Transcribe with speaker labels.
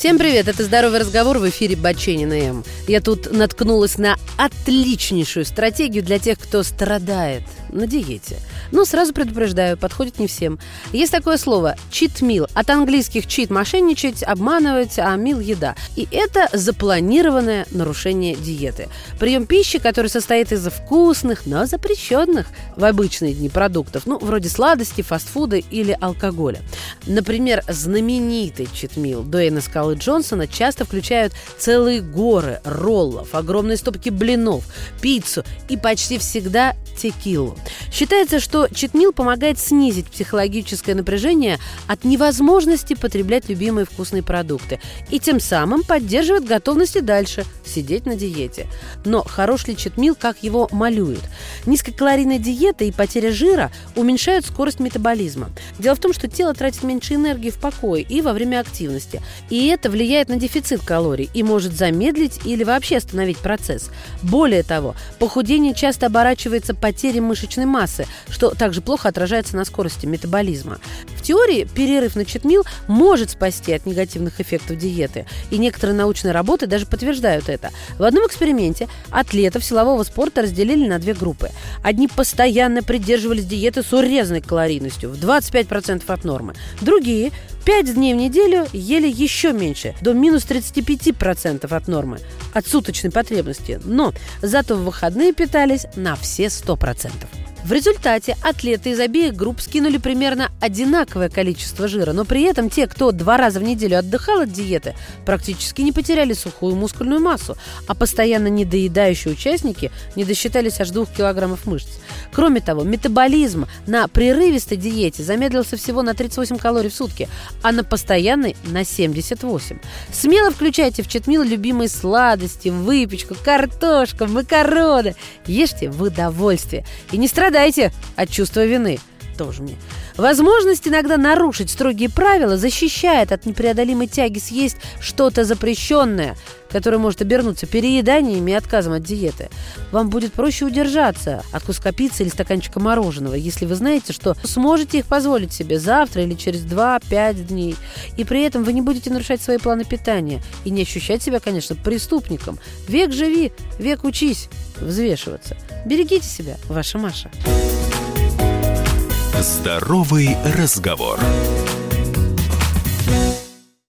Speaker 1: Всем привет, это «Здоровый разговор» в эфире Баченина М. Я тут наткнулась на отличнейшую стратегию для тех, кто страдает на диете. Но сразу предупреждаю, подходит не всем. Есть такое слово «cheat meal». От английских «cheat» – мошенничать, обманывать, а «meal» – еда. И это запланированное нарушение диеты. Прием пищи, который состоит из вкусных, но запрещенных в обычные дни продуктов, ну, вроде сладости, фастфуда или алкоголя. Например, знаменитый cheat meal Дуэйна Скалы Джонсона часто включают целые горы роллов, огромные стопки блинов, пиццу и почти всегда текилу. Считается, что читмил помогает снизить психологическое напряжение от невозможности потреблять любимые вкусные продукты и тем самым поддерживает готовность и дальше сидеть на диете. Но хорош ли читмил, как его малюют? Низкокалорийная диета и потеря жира уменьшают скорость метаболизма. Дело в том, что тело тратит меньше энергии в покое и во время активности. И это влияет на дефицит калорий и может замедлить или вообще остановить процесс. Более того, похудение часто оборачивается потерей мышечной массы, что также плохо отражается на скорости метаболизма. В теории перерыв на читмил может спасти от негативных эффектов диеты, и некоторые научные работы даже подтверждают это. В одном эксперименте атлетов силового спорта разделили на две группы. Одни постоянно придерживались диеты с урезанной калорийностью в 25% от нормы. Другие 5 дней в неделю ели еще меньше, до минус 35% от нормы, от суточной потребности. Но зато в выходные питались на все 100%. В результате атлеты из обеих групп скинули примерно одинаковое количество жира, но при этом те, кто два раза в неделю отдыхал от диеты, практически не потеряли сухую мускульную массу, а постоянно недоедающие участники не досчитались аж 2 килограммов мышц. Кроме того, метаболизм на прерывистой диете замедлился всего на 38 калорий в сутки, а на постоянной – на 78. Смело включайте в читмил любимые сладости, выпечку, картошку, макароны. Ешьте в удовольствие. И не страдайте от чувства вины. Тоже мне. Возможность иногда нарушить строгие правила защищает от непреодолимой тяги съесть что-то запрещенное, которое может обернуться перееданием и отказом от диеты. Вам будет проще удержаться от куска пиццы или стаканчика мороженого, если вы знаете, что сможете их позволить себе завтра или через 2-5 дней. И при этом вы не будете нарушать свои планы питания и не ощущать себя, конечно, преступником. Век живи, век учись взвешиваться. Берегите себя, ваша Маша.
Speaker 2: Здоровый разговор.